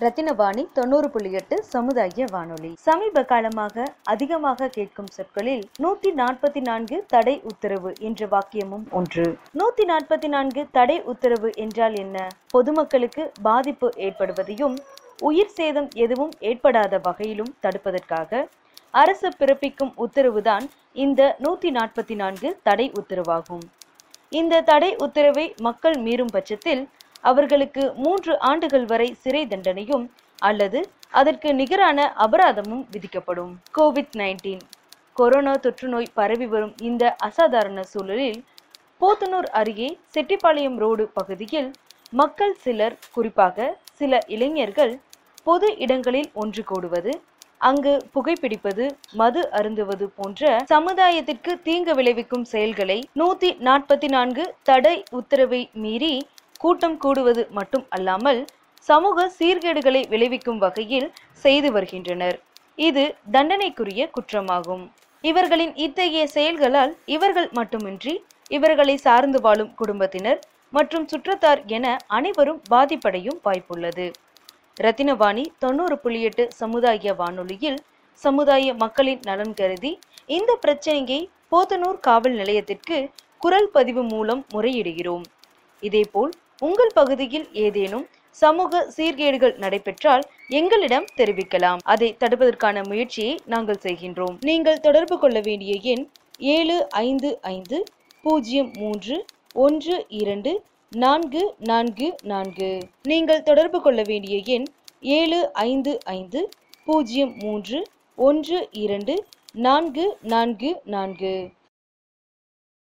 ரத்தினவாணி தொண்ணூறு புள்ளி எட்டு சமுதாய வானொலி. சமீப காலமாக அதிகமாக கேட்கும் சொற்களில் நூத்தி நாற்பத்தி நான்கு தடை உத்தரவு என்ற வாக்கியமும் ஒன்று. நூத்தி நாற்பத்தி நான்கு தடை உத்தரவு என்றால் என்ன? பொதுமக்களுக்கு பாதிப்பு ஏற்படுவதையும் உயிர் சேதம் எதுவும் ஏற்படாத வகையிலும் தடுப்பதற்காக அரசு பிறப்பிக்கும் உத்தரவுதான் இந்த நூத்தி நாற்பத்தி நான்கு தடை உத்தரவாகும். இந்த தடை உத்தரவை மக்கள் மீறும் பட்சத்தில் அவர்களுக்கு மூன்று ஆண்டுகள் வரை சிறை தண்டனையும் அல்லது அதற்கு நிகரான அபராதமும் விதிக்கப்படும். கோவிட் நைன்டீன் கொரோனா தொற்றுநோய் பரவி வரும் இந்த அசாதாரண சூழலில் போத்தனூர் அருகே செட்டிப்பாளையம் ரோடு பகுதியில் மக்கள் சிலர் குறிப்பாக சில இளைஞர்கள் பொது இடங்களில் ஒன்று கூடுவது அங்கு புகைப்பிடிப்பது மது அருந்துவது போன்ற சமுதாயத்திற்கு தீங்கு விளைவிக்கும் செயல்களை நூத்தி நாற்பத்தி நான்கு தடை உத்தரவை மீறி கூட்டம் கூடுவது மட்டும் அல்லாமல் சமூக சீர்கேடுகளை விளைவிக்கும் வகையில் செய்து வருகின்றனர். இது தண்டனைக்குரிய குற்றமாகும். இவர்களின் இத்தகைய செயல்களால் இவர்கள் மட்டுமின்றி இவர்களை சார்ந்து வாழும் குடும்பத்தினர் மற்றும் சுற்றத்தார் என அனைவரும் பாதிப்படையும் வாய்ப்புள்ளது. ரத்தினவாணி தொண்ணூறு புள்ளி எட்டு சமுதாய வானொலியில் சமுதாய மக்களின் நலன் கருதி இந்த பிரச்சனையை போத்தனூர் காவல் நிலையத்திற்கு குரல் பதிவு மூலம் முறையிடுகிறோம். இதேபோல் உங்கள் பகுதியில் ஏதேனும் சமூக சீர்கேடுகள் நடைபெற்றால் எங்களிடம் தெரிவிக்கலாம். அதை தடுப்பதற்கான முயற்சியை நாங்கள் செய்கின்றோம். நீங்கள் தொடர்பு கொள்ள வேண்டிய எண் ஏழு ஐந்து ஐந்து பூஜ்ஜியம் மூன்று ஒன்று இரண்டு நான்கு நான்கு நான்கு. நீங்கள் தொடர்பு கொள்ள வேண்டிய எண் ஏழு ஐந்து ஐந்து பூஜ்ஜியம் மூன்று ஒன்று இரண்டு நான்கு நான்கு நான்கு.